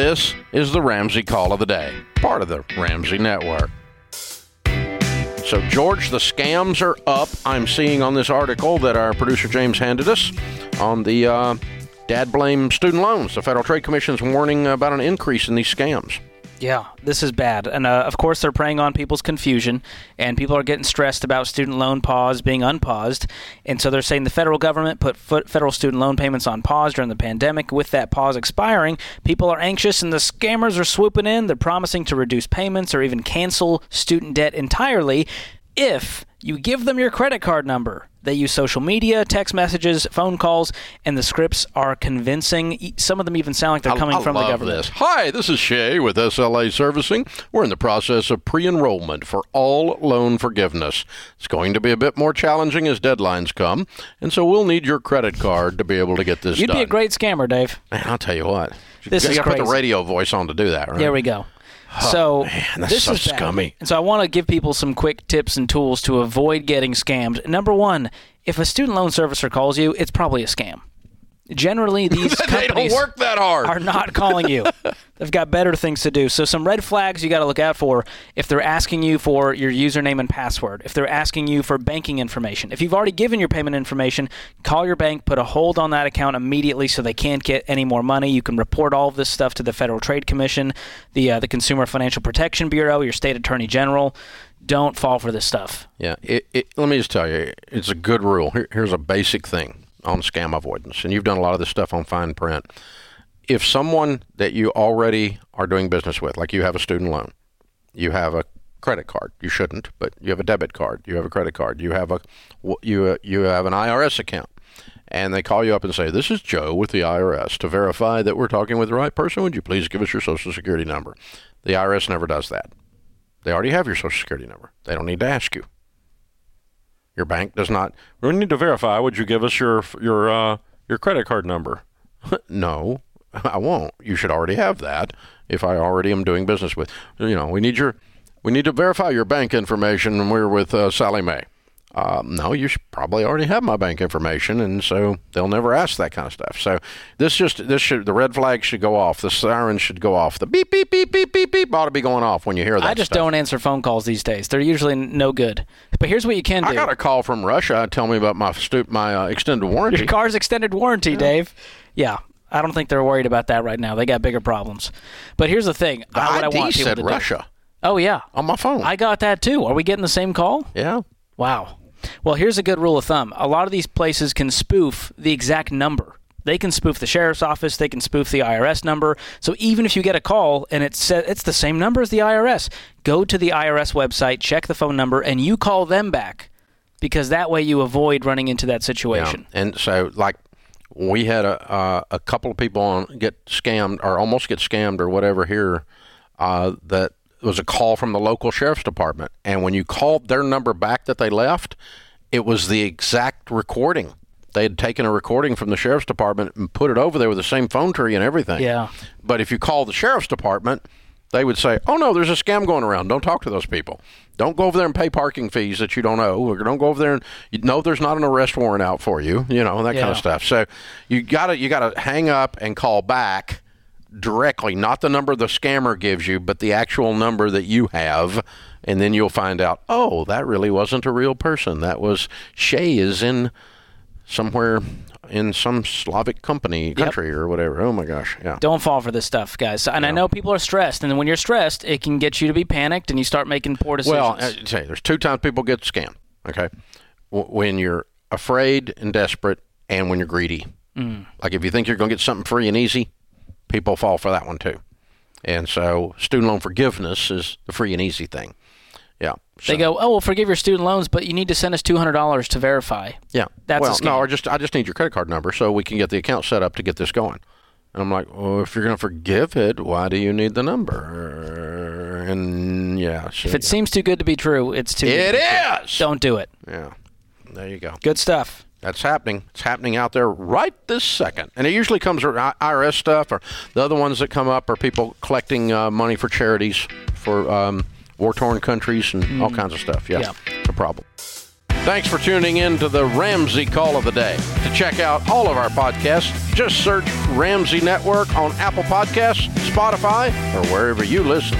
This is the Ramsey Call of the Day, part of the Ramsey Network. So, George, the scams are up. I'm seeing on this article that our producer James handed us on the uh, dad blame student loans. The Federal Trade Commission is warning about an increase in these scams. Yeah, this is bad. And uh, of course, they're preying on people's confusion, and people are getting stressed about student loan pause being unpaused. And so they're saying the federal government put federal student loan payments on pause during the pandemic. With that pause expiring, people are anxious, and the scammers are swooping in. They're promising to reduce payments or even cancel student debt entirely if you give them your credit card number. They use social media, text messages, phone calls, and the scripts are convincing. Some of them even sound like they're coming I, I from the government. This. Hi, this is Shay with SLA Servicing. We're in the process of pre enrollment for all loan forgiveness. It's going to be a bit more challenging as deadlines come, and so we'll need your credit card to be able to get this You'd done. be a great scammer, Dave. I'll tell you what. This you is got to put the radio voice on to do that, right? There we go. Oh, so man, this so is bad. scummy. And so I want to give people some quick tips and tools to avoid getting scammed. Number one, if a student loan servicer calls you, it's probably a scam. Generally, these companies don't work that hard. are not calling you. They've got better things to do. So some red flags you got to look out for if they're asking you for your username and password, if they're asking you for banking information. If you've already given your payment information, call your bank, put a hold on that account immediately so they can't get any more money. You can report all of this stuff to the Federal Trade Commission, the uh, the Consumer Financial Protection Bureau, your state attorney general. Don't fall for this stuff. Yeah, it, it, let me just tell you, it's a good rule. Here, here's a basic thing on scam avoidance, and you've done a lot of this stuff on fine print. If someone that you already are doing business with, like you have a student loan, you have a credit card, you shouldn't, but you have a debit card, you have a credit card, you have a you you have an IRS account, and they call you up and say, "This is Joe with the IRS. To verify that we're talking with the right person, would you please give us your social security number?" The IRS never does that. They already have your social security number. They don't need to ask you. Your bank does not. We need to verify. Would you give us your your uh, your credit card number? no, I won't. You should already have that. If I already am doing business with, you know, we need your, we need to verify your bank information. And we're with uh, Sallie Mae. Um, no, you should probably already have my bank information, and so they'll never ask that kind of stuff. So this just this should the red flag should go off, the siren should go off, the beep beep beep beep beep beep ought to be going off when you hear that. I just stuff. don't answer phone calls these days. They're usually no good. But here's what you can do. I got a call from Russia. Tell me about my stu- my uh, extended warranty. Your car's extended warranty, Dave. Yeah. I don't think they're worried about that right now. They got bigger problems. But here's the thing. The uh, what I want said to do. Russia Oh yeah. on my phone. I got that too. Are we getting the same call? yeah. Wow. Well, here's a good rule of thumb. A lot of these places can spoof the exact number. They can spoof the sheriff's office. They can spoof the IRS number. So even if you get a call and it's sa- it's the same number as the IRS, go to the IRS website, check the phone number, and you call them back, because that way you avoid running into that situation. Yeah. situation. And so, like, we had a uh, a couple of people on get scammed or almost get scammed or whatever here. Uh, that was a call from the local sheriff's department, and when you called their number back that they left, it was the exact recording. They had taken a recording from the sheriff's department and put it over there with the same phone tree and everything. Yeah. But if you call the sheriff's department, they would say, "Oh no, there's a scam going around. Don't talk to those people. Don't go over there and pay parking fees that you don't owe, or don't go over there and you know there's not an arrest warrant out for you. You know that kind of stuff. So you gotta you gotta hang up and call back directly, not the number the scammer gives you, but the actual number that you have." And then you'll find out, oh, that really wasn't a real person. That was Shay is in somewhere in some Slavic company country or whatever. Oh my gosh, yeah. Don't fall for this stuff, guys. And I know people are stressed, and when you're stressed, it can get you to be panicked, and you start making poor decisions. Well, I tell there's two times people get scammed. Okay, when you're afraid and desperate, and when you're greedy. Mm. Like if you think you're going to get something free and easy, people fall for that one too. And so, student loan forgiveness is the free and easy thing. Yeah. they So- go, "Oh, we'll forgive your student loans, but you need to send us two hundred dollars to verify." Yeah. That's a well, no, or just I just need your credit card number so we can get the account set up to get this going. And I'm like, well, if you're going to forgive it, why do you need the number? And yeah, If it seems too good to be true, it's too. good it to be true. Don't do it. Yeah. There you go. Good stuff. That's happening. It's happening out there right this second. And it usually comes with IRS stuff, or the other ones that come up are people collecting uh, money for charities for um, war torn countries and all mm. kinds of stuff. Yeah, Yeah. it's a problem. Thanks for tuning in to the Ramsey Call of the Day. To check out all of our podcasts, just search Ramsey Network on Apple Podcasts, Spotify, or wherever you listen.